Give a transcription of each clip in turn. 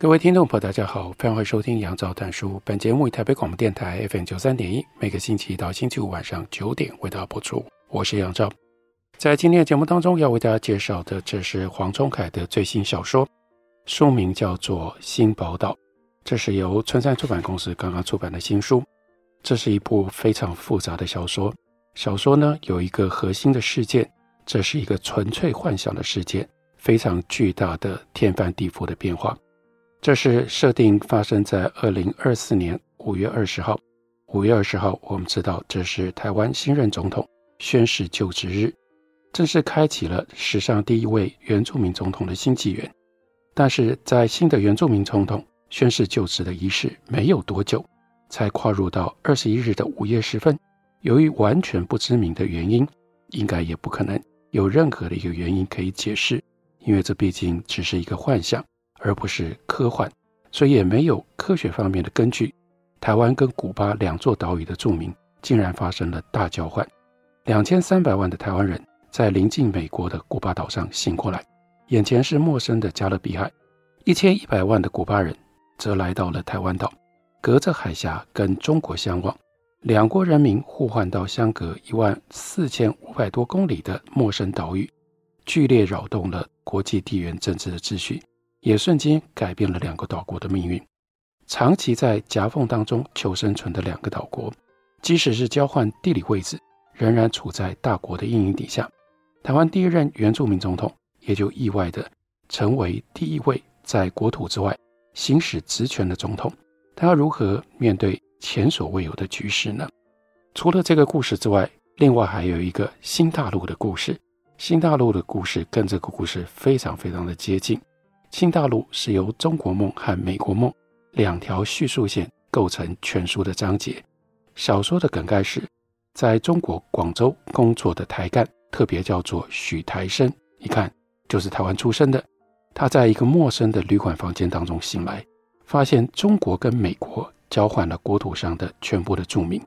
各位听众朋友，大家好，欢迎收听杨照谈书。本节目以台北广播电台 FM 九三点一，每个星期一到星期五晚上九点为大家播出。我是杨照，在今天的节目当中要为大家介绍的，这是黄聪凯的最新小说，书名叫做《新宝岛》，这是由春山出版公司刚刚出版的新书。这是一部非常复杂的小说。小说呢有一个核心的事件，这是一个纯粹幻想的事件，非常巨大的天翻地覆的变化。这是设定发生在二零二四年五月二十号。五月二十号，我们知道这是台湾新任总统宣誓就职日，正式开启了史上第一位原住民总统的新纪元。但是在新的原住民总统宣誓就职的仪式没有多久，才跨入到二十一日的午夜时分，由于完全不知名的原因，应该也不可能有任何的一个原因可以解释，因为这毕竟只是一个幻想。而不是科幻，所以也没有科学方面的根据。台湾跟古巴两座岛屿的住民竟然发生了大交换，两千三百万的台湾人在临近美国的古巴岛上醒过来，眼前是陌生的加勒比海；一千一百万的古巴人则来到了台湾岛，隔着海峡跟中国相望，两国人民互换到相隔一万四千五百多公里的陌生岛屿，剧烈扰动了国际地缘政治的秩序。也瞬间改变了两个岛国的命运。长期在夹缝当中求生存的两个岛国，即使是交换地理位置，仍然处在大国的阴影底下。台湾第一任原住民总统也就意外地成为第一位在国土之外行使职权的总统。他要如何面对前所未有的局势呢？除了这个故事之外，另外还有一个新大陆的故事。新大陆的故事跟这个故事非常非常的接近。新大陆是由中国梦和美国梦两条叙述线构成全书的章节。小说的梗概是，在中国广州工作的台干，特别叫做许台生，一看就是台湾出生的。他在一个陌生的旅馆房间当中醒来，发现中国跟美国交换了国土上的全部的住民，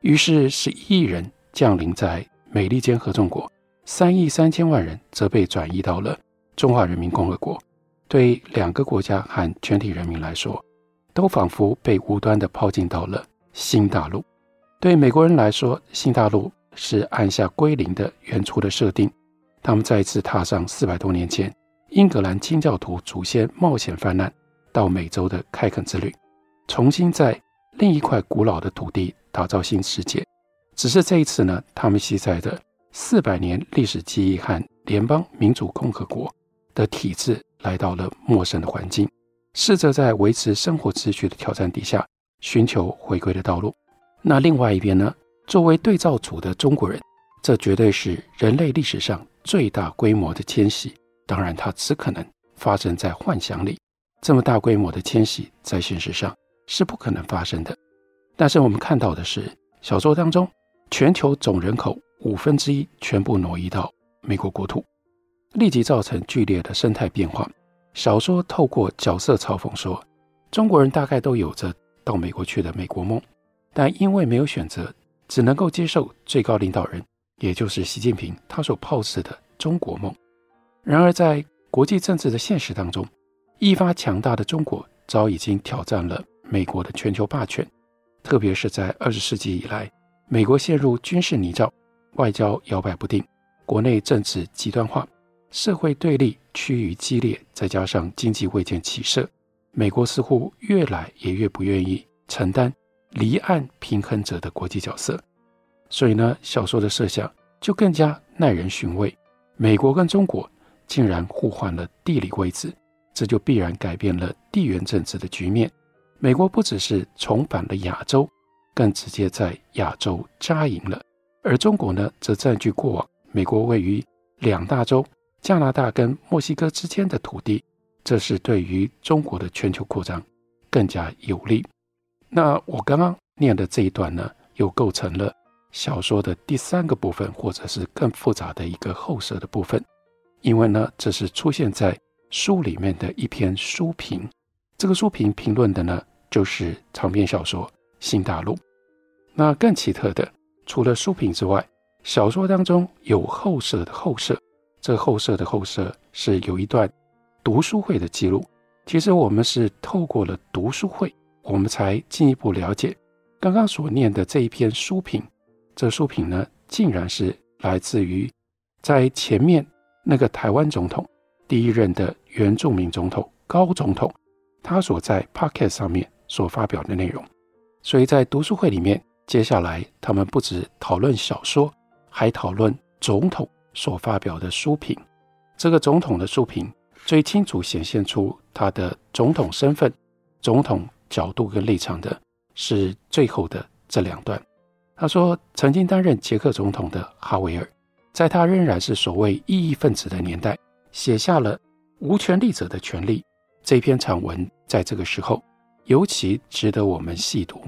于是十一亿人降临在美利坚合众国，三亿三千万人则被转移到了中华人民共和国。对两个国家和全体人民来说，都仿佛被无端地抛进到了新大陆。对美国人来说，新大陆是按下归零的原初的设定。他们再次踏上四百多年前英格兰清教徒祖先冒险泛滥到美洲的开垦之旅，重新在另一块古老的土地打造新世界。只是这一次呢，他们携带着四百年历史记忆和联邦民主共和国的体制。来到了陌生的环境，试着在维持生活秩序的挑战底下寻求回归的道路。那另外一边呢？作为对照组的中国人，这绝对是人类历史上最大规模的迁徙。当然，它只可能发生在幻想里。这么大规模的迁徙在现实上是不可能发生的。但是我们看到的是，小说当中全球总人口五分之一全部挪移到美国国土。立即造成剧烈的生态变化。小说透过角色嘲讽说，中国人大概都有着到美国去的美国梦，但因为没有选择，只能够接受最高领导人，也就是习近平他所炮制的中国梦。然而，在国际政治的现实当中，愈发强大的中国早已经挑战了美国的全球霸权，特别是在二十世纪以来，美国陷入军事泥沼，外交摇摆不定，国内政治极端化。社会对立趋于激烈，再加上经济未见起色，美国似乎越来也越不愿意承担离岸平衡者的国际角色。所以呢，小说的设想就更加耐人寻味。美国跟中国竟然互换了地理位置，这就必然改变了地缘政治的局面。美国不只是重返了亚洲，更直接在亚洲扎营了，而中国呢，则占据过往美国位于两大洲。加拿大跟墨西哥之间的土地，这是对于中国的全球扩张更加有利。那我刚刚念的这一段呢，又构成了小说的第三个部分，或者是更复杂的一个后设的部分。因为呢，这是出现在书里面的一篇书评。这个书评评论的呢，就是长篇小说《新大陆》。那更奇特的，除了书评之外，小说当中有后设的后设。这后设的后设是有一段读书会的记录。其实我们是透过了读书会，我们才进一步了解刚刚所念的这一篇书评。这书评呢，竟然是来自于在前面那个台湾总统第一任的原住民总统高总统，他所在 Podcast 上面所发表的内容。所以在读书会里面，接下来他们不止讨论小说，还讨论总统所发表的书评。这个总统的书评最清楚显现出他的总统身份、总统角度跟立场的是最后的这两段。他说，曾经担任捷克总统的哈维尔，在他仍然是所谓异议分子的年代，写下了《无权力者的权利》这篇长文，在这个时候尤其值得我们细读。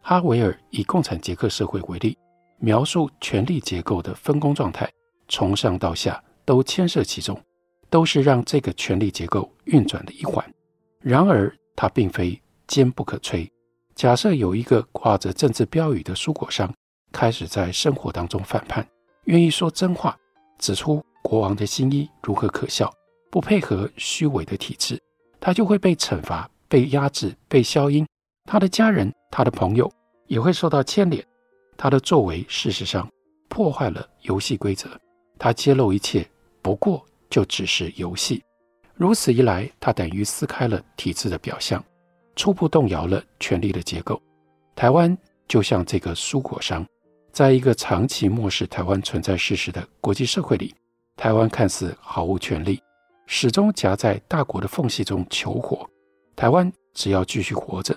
哈维尔以共产捷克社会为例，描述权力结构的分工状态，从上到下都牵涉其中，都是让这个权力结构运转的一环。然而，它并非坚不可摧。假设有一个挂着政治标语的蔬果商开始在生活当中反叛，愿意说真话，指出国王的新衣如何可笑，不配合虚伪的体制，他就会被惩罚、被压制、被消音。他的家人、他的朋友也会受到牵连。他的作为事实上破坏了游戏规则。他揭露一切，不过就只是游戏。如此一来，他等于撕开了体制的表象。初步动摇了权力的结构。台湾就像这个蔬果商，在一个长期漠视台湾存在事实的国际社会里，台湾看似毫无权力，始终夹在大国的缝隙中求活。台湾只要继续活着，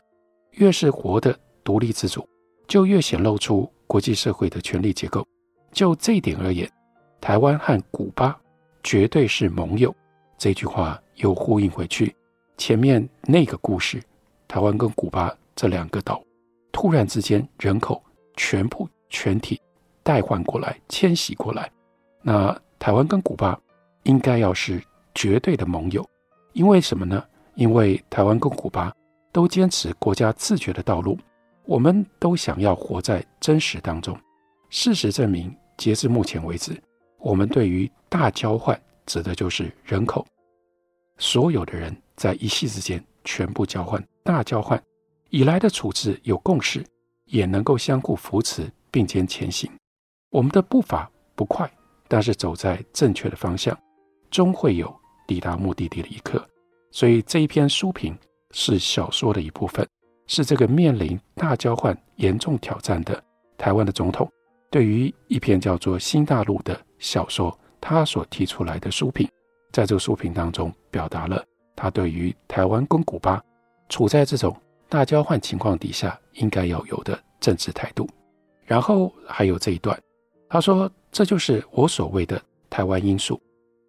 越是活得独立自主，就越显露出国际社会的权力结构。就这一点而言，台湾和古巴绝对是盟友。这句话又呼应回去前面那个故事。台湾跟古巴这两个岛，突然之间人口全部全体代换过来，迁徙过来。那台湾跟古巴应该要是绝对的盟友，因为什么呢？因为台湾跟古巴都坚持国家自觉的道路，我们都想要活在真实当中。事实证明，截至目前为止，我们对于大交换指的就是人口，所有的人在一夕之间全部交换。大交换以来的处置有共识，也能够相互扶持并肩前行。我们的步伐不快，但是走在正确的方向，终会有抵达目的地的一刻。所以这一篇书评是小说的一部分，是这个面临大交换严重挑战的台湾的总统，对于一篇叫做《新大陆》的小说，他所提出来的书评，在这个书评当中表达了他对于台湾跟古巴。处在这种大交换情况底下，应该要有的政治态度。然后还有这一段，他说：“这就是我所谓的台湾因素，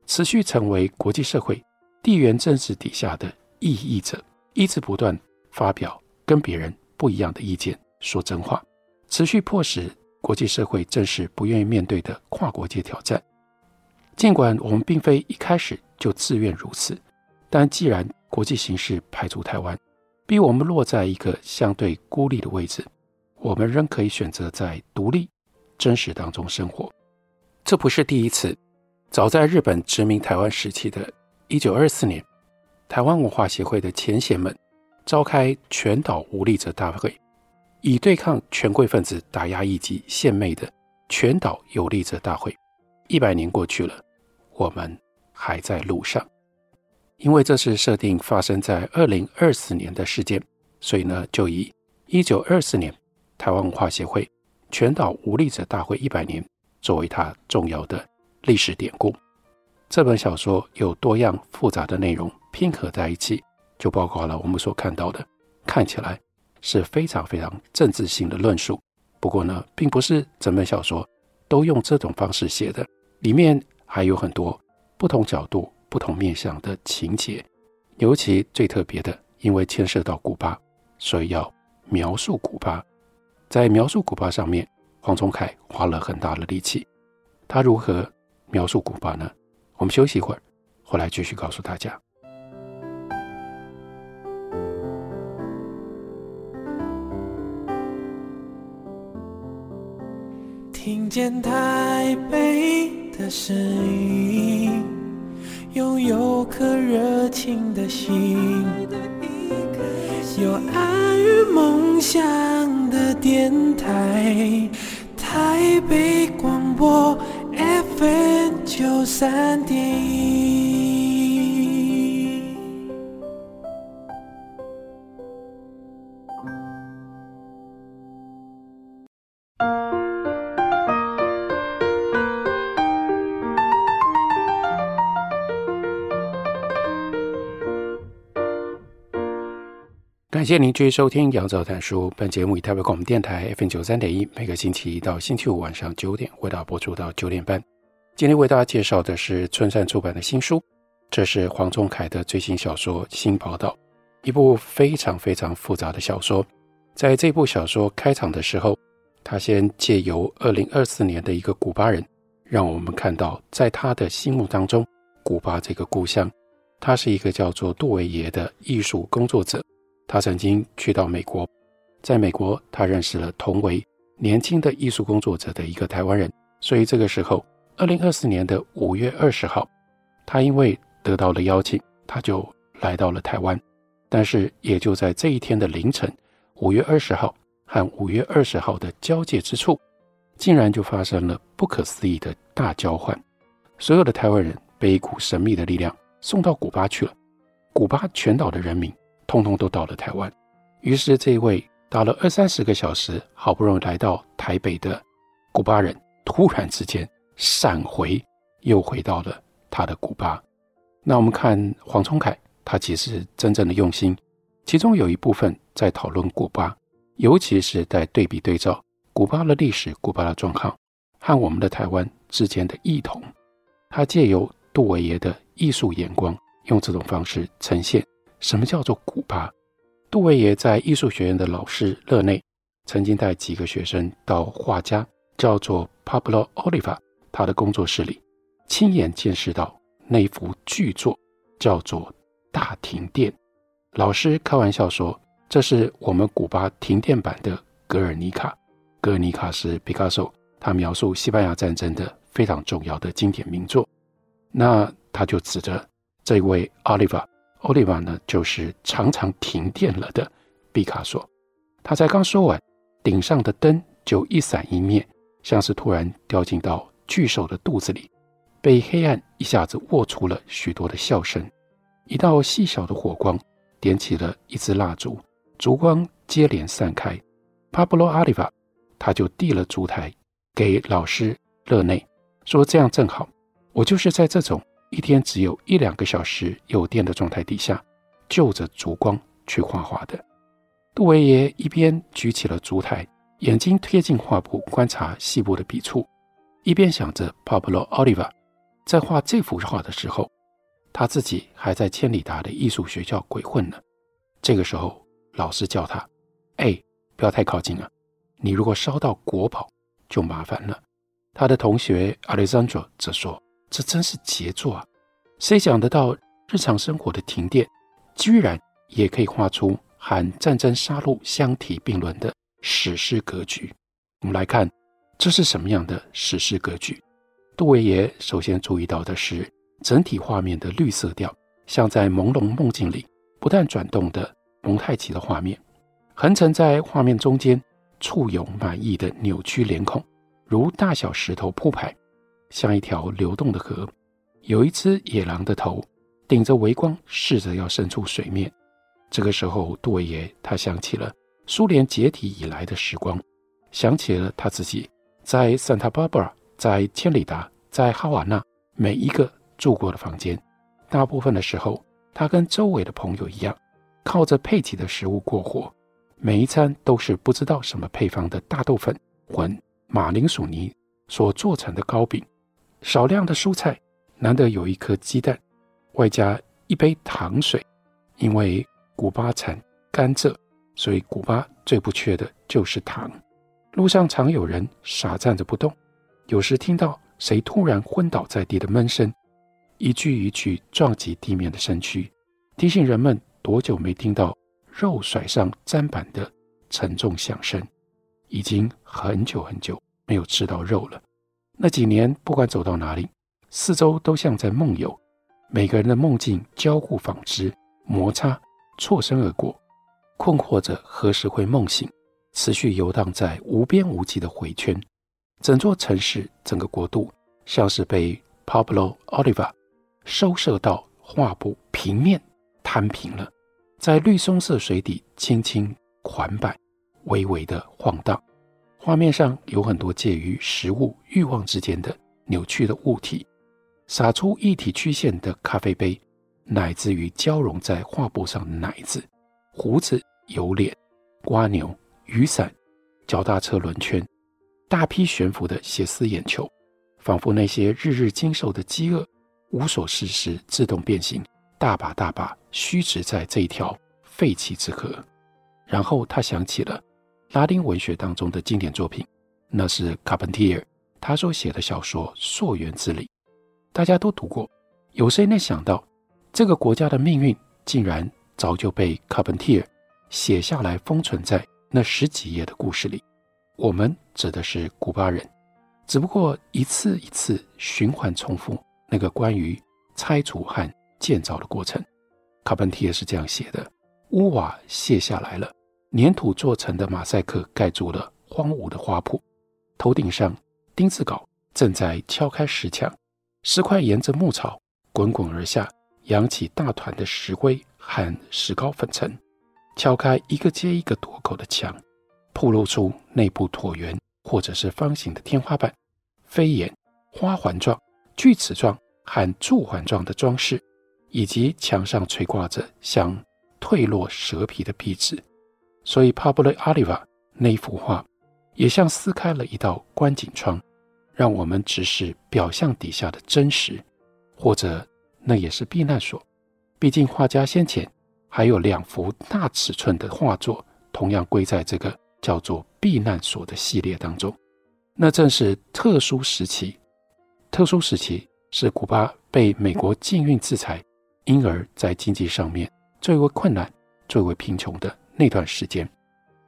持续成为国际社会地缘政治底下的异议者，一直不断发表跟别人不一样的意见，说真话，持续迫使国际社会正是不愿意面对的跨国界挑战。尽管我们并非一开始就自愿如此，但既然国际形势排除台湾。”逼我们落在一个相对孤立的位置，我们仍可以选择在独立、真实当中生活。这不是第一次。早在日本殖民台湾时期的一九二四年，台湾文化协会的前贤们召开全岛无力者大会，以对抗权贵分子打压以及献媚的全岛有力者大会。一百年过去了，我们还在路上。因为这是设定发生在二零二四年的事件，所以呢，就以一九二四年台湾文化协会全岛无力者大会一百年作为它重要的历史典故。这本小说有多样复杂的内容拼合在一起，就包括了我们所看到的，看起来是非常非常政治性的论述。不过呢，并不是整本小说都用这种方式写的，里面还有很多不同角度、不同面向的情节。尤其最特别的，因为牵涉到古巴，所以要描述古巴。在描述古巴上面，黄宗凯花了很大的力气。他如何描述古巴呢？我们休息一会儿，回来继续告诉大家。听见台北的声音，拥有颗热情的心，有爱与梦想的电台，台北广播。FM 九三点一，感谢您继续收听《杨照谈书》。本节目以台北广播电台 FM 九三点一，每个星期一到星期五晚上九点，为大家播出到九点半。今天为大家介绍的是春山出版的新书，这是黄宗凯的最新小说《新宝岛》，一部非常非常复杂的小说。在这部小说开场的时候，他先借由二零二四年的一个古巴人，让我们看到在他的心目当中，古巴这个故乡，他是一个叫做杜维耶的艺术工作者。他曾经去到美国，在美国他认识了同为年轻的艺术工作者的一个台湾人，所以这个时候。二零二四年的五月二十号，他因为得到了邀请，他就来到了台湾。但是也就在这一天的凌晨，五月二十号和五月二十号的交界之处，竟然就发生了不可思议的大交换。所有的台湾人被一股神秘的力量送到古巴去了，古巴全岛的人民通通都到了台湾。于是这一位打了二三十个小时，好不容易来到台北的古巴人，突然之间。闪回，又回到了他的古巴。那我们看黄崇凯，他其实真正的用心，其中有一部分在讨论古巴，尤其是在对比对照古巴的历史、古巴的状况和我们的台湾之间的异同。他借由杜维爷的艺术眼光，用这种方式呈现什么叫做古巴。杜维耶在艺术学院的老师勒内曾经带几个学生到画家叫做 Pablo Oliva。他的工作室里，亲眼见识到那幅巨作，叫做《大停电》。老师开玩笑说：“这是我们古巴停电版的《格尔尼卡》。格尔尼卡是毕加索他描述西班牙战争的非常重要的经典名作。”那他就指着这位 Oliva 奥利瓦呢，就是常常停电了的毕卡索。他才刚说完，顶上的灯就一闪一灭，像是突然掉进到。巨兽的肚子里，被黑暗一下子握出了许多的笑声。一道细小的火光点起了一支蜡烛，烛光接连散开。帕布罗·阿里瓦他就递了烛台给老师勒内，说：“这样正好，我就是在这种一天只有一两个小时有电的状态底下，就着烛光去画画的。”杜维耶一边举起了烛台，眼睛贴近画布观察细部的笔触。一边想着帕布罗·奥利瓦在画这幅画的时候，他自己还在千里达的艺术学校鬼混呢。这个时候，老师叫他：“哎，不要太靠近了，你如果烧到国宝，就麻烦了。”他的同学阿雷桑卓则说：“这真是杰作啊！谁想得到日常生活的停电，居然也可以画出和战争杀戮相提并论的史诗格局？”我们来看。这是什么样的史诗格局？杜维耶首先注意到的是整体画面的绿色调，像在朦胧梦境里不断转动的蒙太奇的画面。横陈在画面中间，簇有满意的扭曲脸孔，如大小石头铺排，像一条流动的河。有一只野狼的头顶着微光，试着要伸出水面。这个时候，杜维耶他想起了苏联解体以来的时光，想起了他自己。在 Santa Barbara，在千里达，在哈瓦那，每一个住过的房间，大部分的时候，他跟周围的朋友一样，靠着配给的食物过活。每一餐都是不知道什么配方的大豆粉混马铃薯泥所做成的糕饼，少量的蔬菜难得有一颗鸡蛋，外加一杯糖水。因为古巴产甘蔗，所以古巴最不缺的就是糖。路上常有人傻站着不动，有时听到谁突然昏倒在地的闷声，一具一具撞击地面的身躯，提醒人们多久没听到肉甩上砧板的沉重响声，已经很久很久没有吃到肉了。那几年，不管走到哪里，四周都像在梦游，每个人的梦境交互纺织、摩擦、错身而过，困惑着何时会梦醒。持续游荡在无边无际的回圈，整座城市、整个国度，像是被 Pablo Oliva 收摄到画布平面摊平了，在绿松色水底轻轻缓摆，微微的晃荡。画面上有很多介于食物欲望之间的扭曲的物体，洒出一体曲线的咖啡杯，乃至于交融在画布上的奶子、胡子、油脸、瓜牛。雨伞、脚踏车轮圈、大批悬浮的血丝眼球，仿佛那些日日经受的饥饿，无所事事，自动变形，大把大把虚掷在这一条废弃之河。然后他想起了拉丁文学当中的经典作品，那是卡本提尔他所写的小说《溯源之旅》，大家都读过。有谁能想到，这个国家的命运竟然早就被卡本提尔写下来，封存在。那十几页的故事里，我们指的是古巴人，只不过一次一次循环重复那个关于拆除和建造的过程。卡本提尔是这样写的：屋瓦卸下来了，粘土做成的马赛克盖住了荒芜的花圃，头顶上钉子镐正在敲开石墙，石块沿着牧草滚滚而下，扬起大团的石灰和石膏粉尘。敲开一个接一个垛口的墙，暴露出内部椭圆或者是方形的天花板、飞檐、花环状、锯齿状和柱环状的装饰，以及墙上垂挂着像褪落蛇皮的壁纸。所以，Pablo Oliva 那幅画也像撕开了一道观景窗，让我们直视表象底下的真实，或者那也是避难所。毕竟，画家先前。还有两幅大尺寸的画作，同样归在这个叫做“避难所”的系列当中。那正是特殊时期，特殊时期是古巴被美国禁运制裁，因而在经济上面最为困难、最为贫穷的那段时间。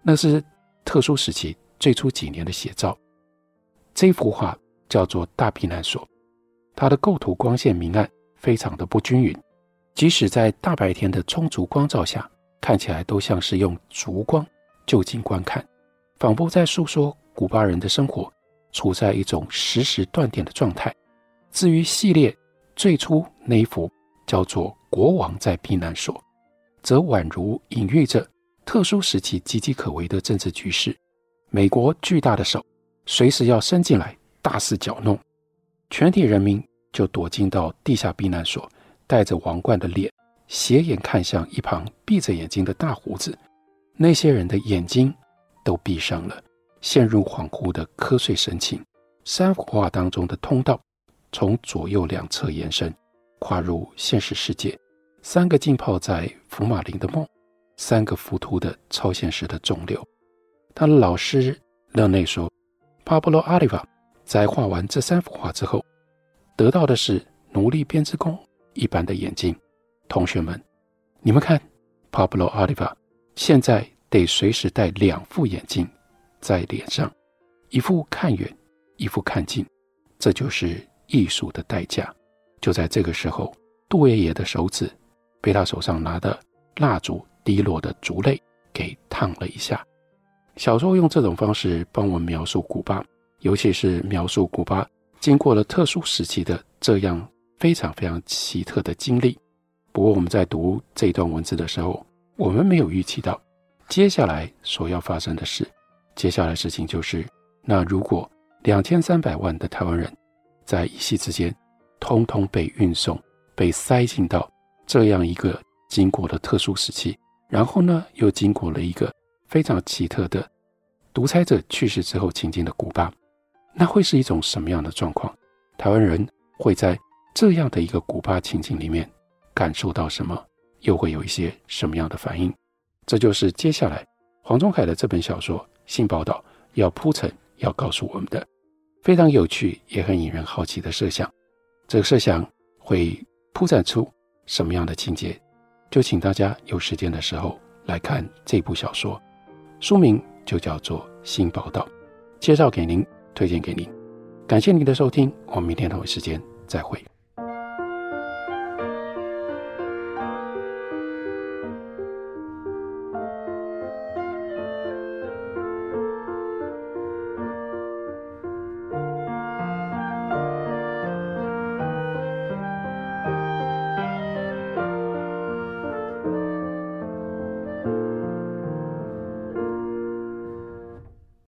那是特殊时期最初几年的写照。这幅画叫做《大避难所》，它的构图光线明暗非常的不均匀。即使在大白天的充足光照下，看起来都像是用烛光就近观看，仿佛在诉说古巴人的生活处在一种时时断电的状态。至于系列最初那一幅叫做《国王在避难所》，则宛如隐喻着特殊时期岌岌可危的政治局势，美国巨大的手随时要伸进来大肆搅弄，全体人民就躲进到地下避难所。戴着王冠的脸，斜眼看向一旁闭着眼睛的大胡子。那些人的眼睛都闭上了，陷入恍惚的瞌睡神情。三幅画当中的通道从左右两侧延伸，跨入现实世界。三个浸泡在福马林的梦，三个浮屠的超现实的肿瘤。他的老师勒内说：“Pablo Oliva 在画完这三幅画之后，得到的是奴隶编织工。”一般的眼睛，同学们，你们看，Pablo Oliva 现在得随时戴两副眼镜在脸上，一副看远，一副看近，这就是艺术的代价。就在这个时候，杜爷爷的手指被他手上拿的蜡烛滴落的烛泪给烫了一下。小说用这种方式帮我们描述古巴，尤其是描述古巴经过了特殊时期的这样。非常非常奇特的经历。不过我们在读这段文字的时候，我们没有预期到接下来所要发生的事。接下来事情就是，那如果两千三百万的台湾人在一夕之间，通通被运送、被塞进到这样一个经过了特殊时期，然后呢，又经过了一个非常奇特的独裁者去世之后情境的古巴，那会是一种什么样的状况？台湾人会在这样的一个古巴情景里面感受到什么，又会有一些什么样的反应？这就是接下来黄宗凯的这本小说《性报道》要铺陈、要告诉我们的非常有趣也很引人好奇的设想。这个设想会铺展出什么样的情节？就请大家有时间的时候来看这部小说，书名就叫做《新报道》，介绍给您，推荐给您。感谢您的收听，我们明天同一时间再会。